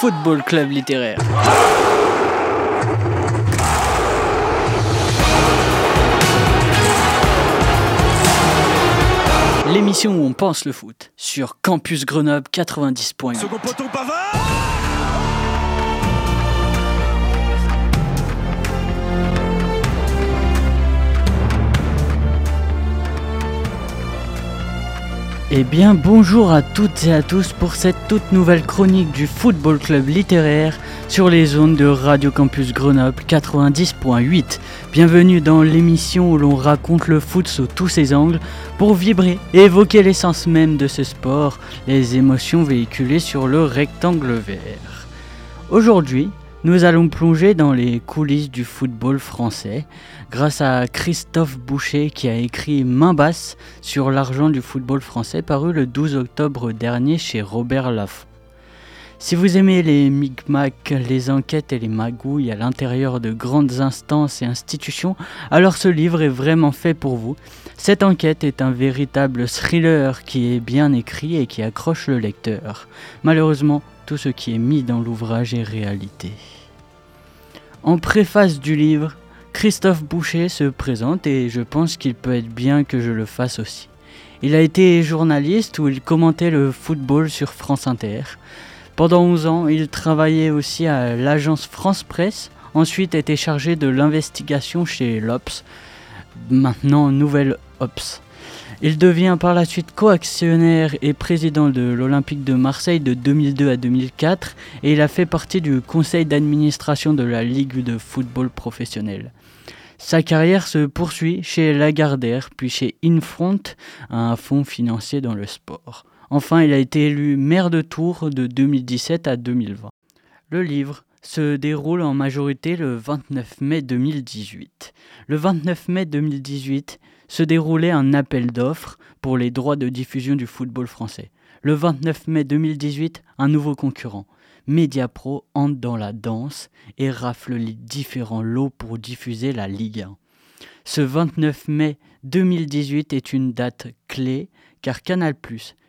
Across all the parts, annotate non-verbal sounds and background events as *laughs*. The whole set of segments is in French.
Football Club littéraire. L'émission où on pense le foot sur Campus Grenoble 90.8. Eh bien bonjour à toutes et à tous pour cette toute nouvelle chronique du Football Club littéraire sur les zones de Radio Campus Grenoble 90.8. Bienvenue dans l'émission où l'on raconte le foot sous tous ses angles pour vibrer et évoquer l'essence même de ce sport, les émotions véhiculées sur le rectangle vert. Aujourd'hui, nous allons plonger dans les coulisses du football français grâce à Christophe Boucher qui a écrit Main basse sur l'argent du football français paru le 12 octobre dernier chez Robert Laffont. Si vous aimez les micmacs, les enquêtes et les magouilles à l'intérieur de grandes instances et institutions, alors ce livre est vraiment fait pour vous. Cette enquête est un véritable thriller qui est bien écrit et qui accroche le lecteur. Malheureusement, tout ce qui est mis dans l'ouvrage est réalité. En préface du livre, Christophe Boucher se présente et je pense qu'il peut être bien que je le fasse aussi. Il a été journaliste où il commentait le football sur France Inter. Pendant 11 ans, il travaillait aussi à l'agence France Presse, ensuite était chargé de l'investigation chez l'Ops, maintenant Nouvelle Ops. Il devient par la suite coactionnaire et président de l'Olympique de Marseille de 2002 à 2004 et il a fait partie du conseil d'administration de la Ligue de football professionnel. Sa carrière se poursuit chez Lagardère puis chez Infront, un fonds financier dans le sport. Enfin, il a été élu maire de Tours de 2017 à 2020. Le livre se déroule en majorité le 29 mai 2018. Le 29 mai 2018, se déroulait un appel d'offres pour les droits de diffusion du football français. Le 29 mai 2018, un nouveau concurrent, Mediapro, entre dans la danse et rafle les différents lots pour diffuser la Ligue 1. Ce 29 mai 2018 est une date clé car Canal+,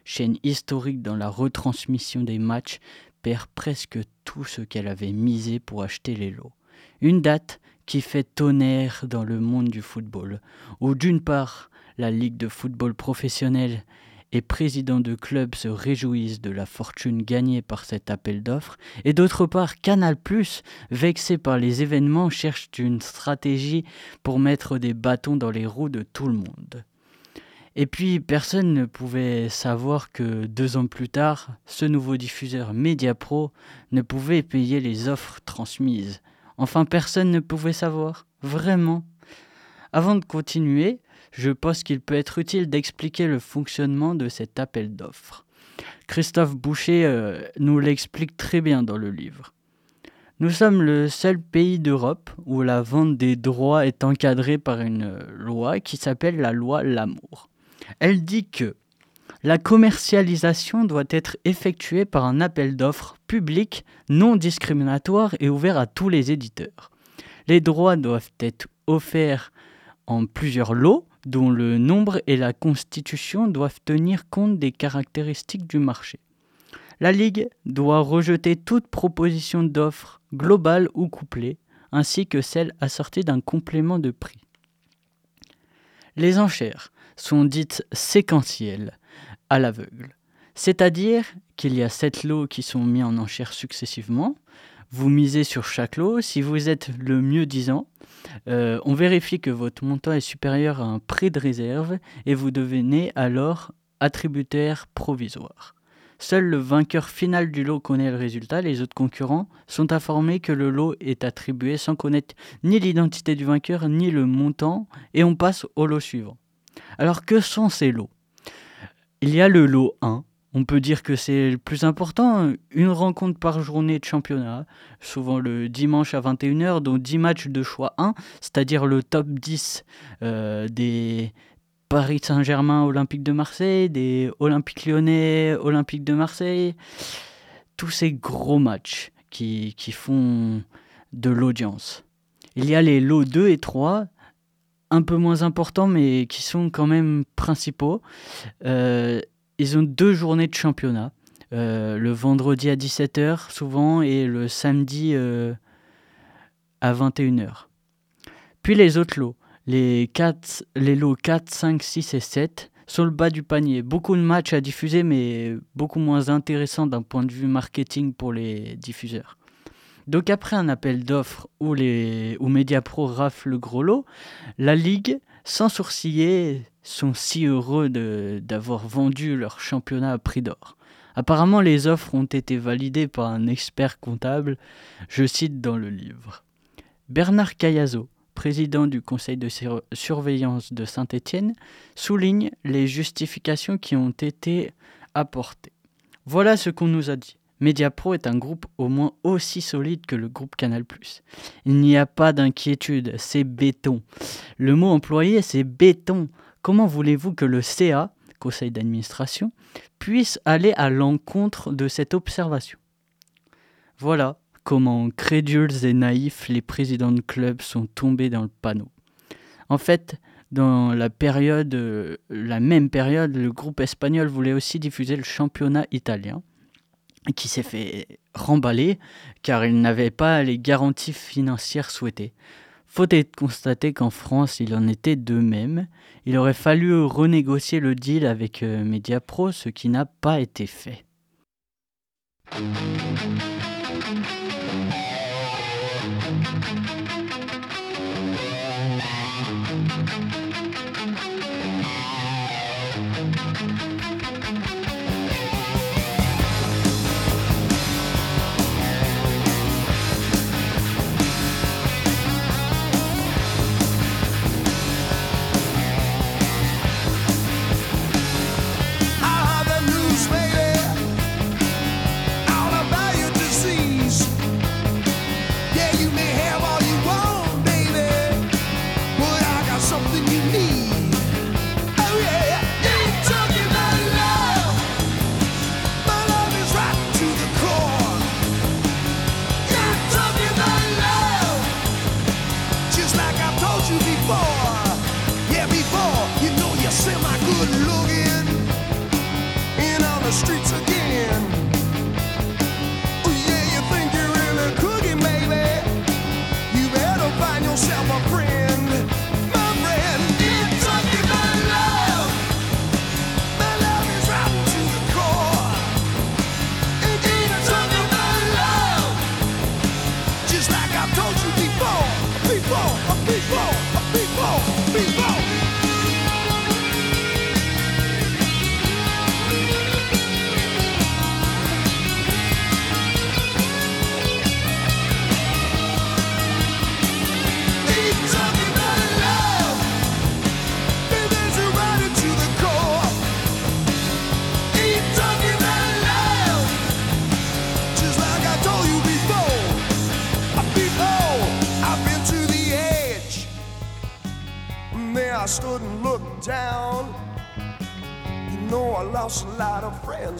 chaîne historique dans la retransmission des matchs, perd presque tout ce qu'elle avait misé pour acheter les lots. Une date qui fait tonnerre dans le monde du football, où d'une part la Ligue de football professionnel et présidents de clubs se réjouissent de la fortune gagnée par cet appel d'offres, et d'autre part Canal ⁇ vexé par les événements, cherche une stratégie pour mettre des bâtons dans les roues de tout le monde. Et puis personne ne pouvait savoir que deux ans plus tard, ce nouveau diffuseur Mediapro ne pouvait payer les offres transmises. Enfin, personne ne pouvait savoir, vraiment. Avant de continuer, je pense qu'il peut être utile d'expliquer le fonctionnement de cet appel d'offres. Christophe Boucher euh, nous l'explique très bien dans le livre. Nous sommes le seul pays d'Europe où la vente des droits est encadrée par une loi qui s'appelle la loi Lamour. Elle dit que la commercialisation doit être effectuée par un appel d'offres public, non discriminatoire et ouvert à tous les éditeurs. Les droits doivent être offerts en plusieurs lots dont le nombre et la constitution doivent tenir compte des caractéristiques du marché. La Ligue doit rejeter toute proposition d'offre globale ou couplée, ainsi que celle assortie d'un complément de prix. Les enchères sont dites séquentielles, à l'aveugle. C'est-à-dire qu'il y a sept lots qui sont mis en enchère successivement. Vous misez sur chaque lot. Si vous êtes le mieux disant, euh, on vérifie que votre montant est supérieur à un prix de réserve et vous devenez alors attributaire provisoire. Seul le vainqueur final du lot connaît le résultat, les autres concurrents sont informés que le lot est attribué sans connaître ni l'identité du vainqueur ni le montant et on passe au lot suivant. Alors que sont ces lots? Il y a le lot 1. On peut dire que c'est le plus important, une rencontre par journée de championnat, souvent le dimanche à 21h, dont 10 matchs de choix 1, c'est-à-dire le top 10 euh, des Paris Saint-Germain Olympique de Marseille, des Olympiques lyonnais Olympique de Marseille, tous ces gros matchs qui, qui font de l'audience. Il y a les lots 2 et 3, un peu moins importants, mais qui sont quand même principaux. Euh, ils ont deux journées de championnat. le vendredi à 17h souvent et le samedi à 21h. Puis les autres lots, les, 4, les lots 4, 5, 6 et 7 sur le bas du panier. Beaucoup de matchs à diffuser, mais beaucoup moins intéressants d'un point de vue marketing pour les diffuseurs. Donc après un appel d'offres où, les, où Mediapro rafle le gros lot, la Ligue, sans sourciller, sont si heureux d'avoir vendu leur championnat à prix d'or. Apparemment, les offres ont été validées par un expert comptable, je cite dans le livre. Bernard Cayazo, président du conseil de surveillance de Saint-Étienne, souligne les justifications qui ont été apportées. Voilà ce qu'on nous a dit. Mediapro est un groupe au moins aussi solide que le groupe Canal+. Il n'y a pas d'inquiétude, c'est béton. Le mot employé, c'est béton. Comment voulez-vous que le CA, conseil d'administration, puisse aller à l'encontre de cette observation? Voilà, comment crédules et naïfs les présidents de clubs sont tombés dans le panneau. En fait, dans la période, euh, la même période, le groupe espagnol voulait aussi diffuser le championnat italien, qui s'est fait remballer car il n'avait pas les garanties financières souhaitées. Faut être constaté qu'en France, il en était de même. Il aurait fallu renégocier le deal avec euh, Mediapro, ce qui n'a pas été fait.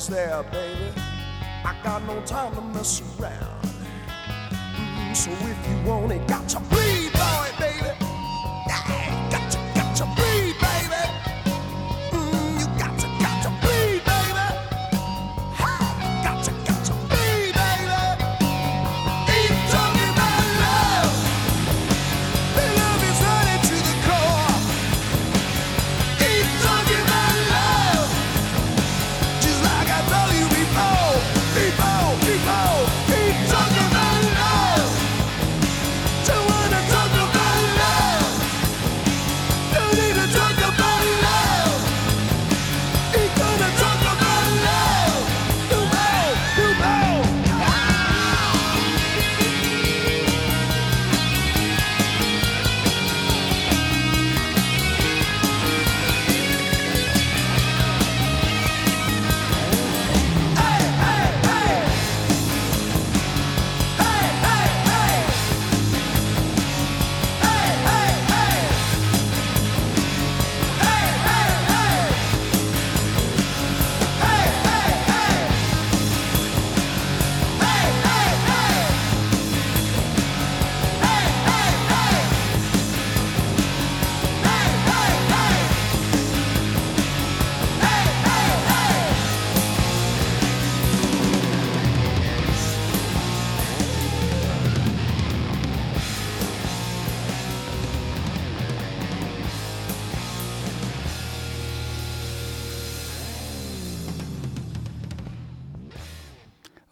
There, baby. I got no time to mess around. Mm, so if you want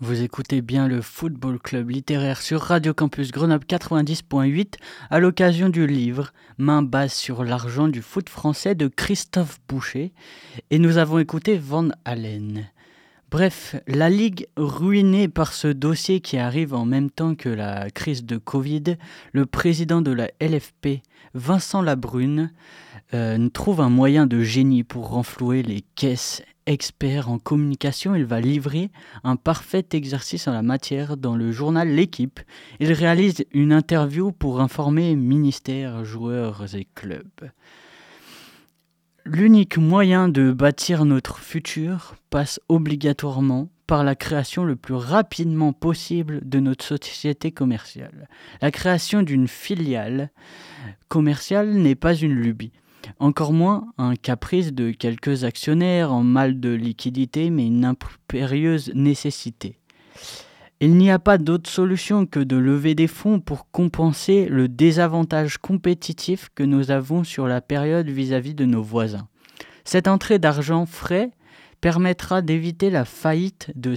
Vous écoutez bien le Football Club littéraire sur Radio Campus Grenoble 90.8 à l'occasion du livre Main basse sur l'argent du foot français de Christophe Boucher et nous avons écouté Van Allen. Bref, la Ligue ruinée par ce dossier qui arrive en même temps que la crise de Covid, le président de la LFP, Vincent Labrune, euh, trouve un moyen de génie pour renflouer les caisses expert en communication, il va livrer un parfait exercice en la matière dans le journal L'équipe. Il réalise une interview pour informer ministères, joueurs et clubs. L'unique moyen de bâtir notre futur passe obligatoirement par la création le plus rapidement possible de notre société commerciale. La création d'une filiale commerciale n'est pas une lubie. Encore moins un caprice de quelques actionnaires en mal de liquidité, mais une impérieuse nécessité. Il n'y a pas d'autre solution que de lever des fonds pour compenser le désavantage compétitif que nous avons sur la période vis-à-vis de nos voisins. Cette entrée d'argent frais permettra d'éviter la faillite d'un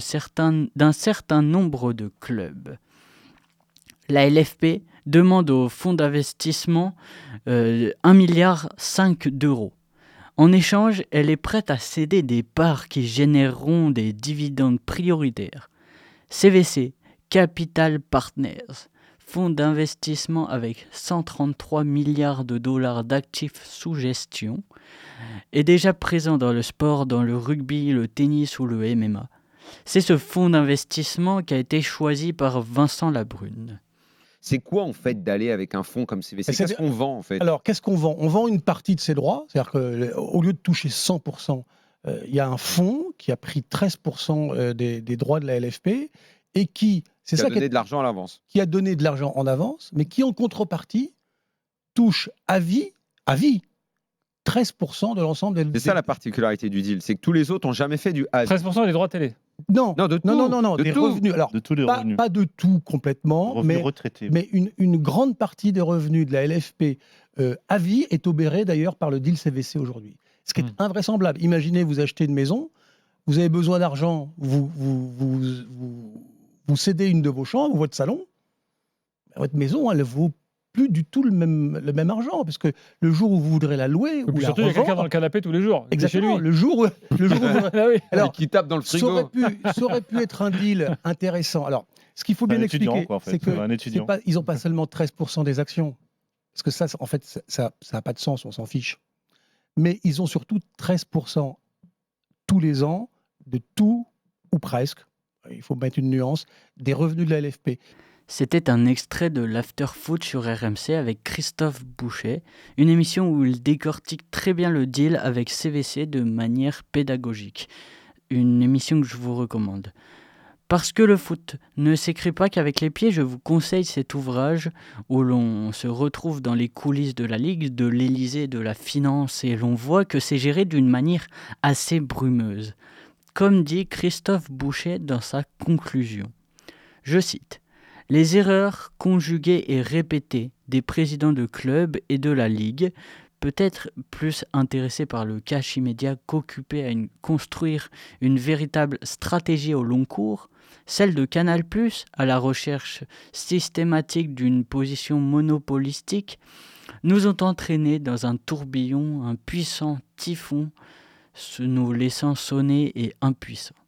certain, nombre de clubs. La LFP demande au fonds d'investissement euh, 1,5 milliard d'euros. En échange, elle est prête à céder des parts qui généreront des dividendes prioritaires. CVC, Capital Partners, fonds d'investissement avec 133 milliards de dollars d'actifs sous gestion, est déjà présent dans le sport, dans le rugby, le tennis ou le MMA. C'est ce fonds d'investissement qui a été choisi par Vincent Labrune. C'est quoi en fait d'aller avec un fonds comme CVC Qu'est-ce qu'on vend en fait? Alors qu'est-ce qu'on vend? On vend une partie de ses droits, c'est-à-dire qu'au lieu de toucher 100%, euh, il y a un fonds qui a pris 13% euh, des, droits de la LFP et qui, c'est ça, a donné de l'argent à l'avance. Qui a donné de l'argent en avance, mais qui en contrepartie touche à vie, à vie, 13% de l'ensemble des. C'est ça la particularité du deal, c'est que tous les autres n'ont jamais fait du à 13% des droits télé. Non, non, de tout, non, non, non, de des tout. revenus. Alors, de tous les pas, revenus. pas de tout complètement, mais, mais une, une, grande partie des revenus de la LFP euh, à vie est obérée d'ailleurs par le deal CVC aujourd'hui. Ce qui est hmm. invraisemblable. Imaginez, vous achetez une maison, vous avez besoin d'argent, vous vous, vous, vous, vous, cédez une de vos chambres, votre salon, votre maison, elle vaut plus du tout le même, le même argent, parce que le jour où vous voudrez la louer, ou surtout, il y a quelqu'un dans le canapé tous les jours. Exactement. Le jour où, le jour où *laughs* ah alors qui tape dans le frigo. Ça aurait, pu, ça aurait pu être un deal *laughs* intéressant. Alors, ce qu'il faut bien expliquer, c'est que pas, ils n'ont pas seulement 13% des actions, parce que ça, en fait, ça n'a pas de sens, on s'en fiche. Mais ils ont surtout 13% tous les ans de tout ou presque, il faut mettre une nuance, des revenus de la LFP. C'était un extrait de l'Afterfoot sur RMC avec Christophe Boucher, une émission où il décortique très bien le deal avec CVC de manière pédagogique. Une émission que je vous recommande. Parce que le foot ne s'écrit pas qu'avec les pieds, je vous conseille cet ouvrage où l'on se retrouve dans les coulisses de la Ligue, de l'Élysée, de la finance, et l'on voit que c'est géré d'une manière assez brumeuse. Comme dit Christophe Boucher dans sa conclusion. Je cite les erreurs conjuguées et répétées des présidents de clubs et de la Ligue, peut-être plus intéressés par le cash immédiat qu'occupés à construire une véritable stratégie au long cours, celle de Canal +, à la recherche systématique d'une position monopolistique, nous ont entraînés dans un tourbillon, un puissant typhon, nous laissant sonner et impuissants.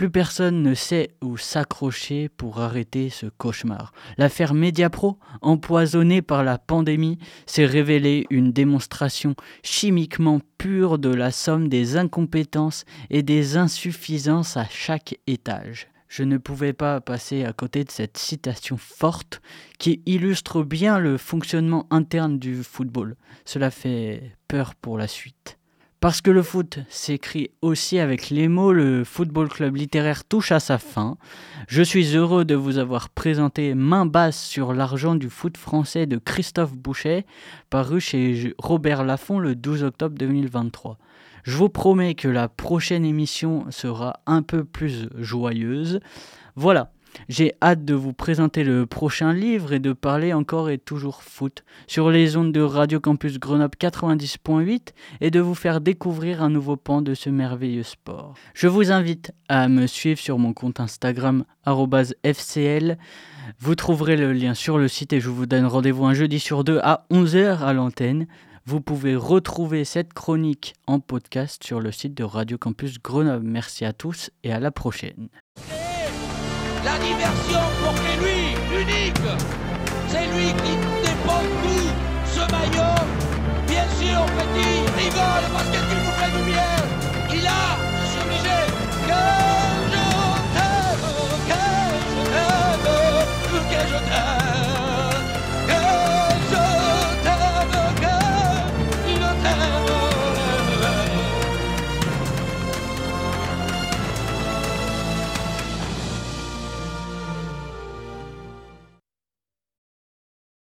Plus personne ne sait où s'accrocher pour arrêter ce cauchemar. L'affaire Mediapro, empoisonnée par la pandémie, s'est révélée une démonstration chimiquement pure de la somme des incompétences et des insuffisances à chaque étage. Je ne pouvais pas passer à côté de cette citation forte qui illustre bien le fonctionnement interne du football. Cela fait peur pour la suite. Parce que le foot s'écrit aussi avec les mots, le football club littéraire touche à sa fin. Je suis heureux de vous avoir présenté Main basse sur l'argent du foot français de Christophe Boucher, paru chez Robert Laffont le 12 octobre 2023. Je vous promets que la prochaine émission sera un peu plus joyeuse. Voilà, J'ai hâte de vous présenter le prochain livre et de parler encore et toujours foot sur les ondes de Radio Campus Grenoble 90.8 et de vous faire découvrir un nouveau pan de ce merveilleux sport. Je vous invite à me suivre sur mon compte Instagram FCL. Vous trouverez le lien sur le site et je vous donne rendez-vous un jeudi sur deux à 11h à l'antenne. Vous pouvez retrouver cette chronique en podcast sur le site de Radio Campus Grenoble. Merci à tous et à la prochaine. La diversion pour lui, unique, c'est lui qui dépend tout. Ce maillot, bien sûr, petit rigole parce qu'il nous fait du bien. Il a,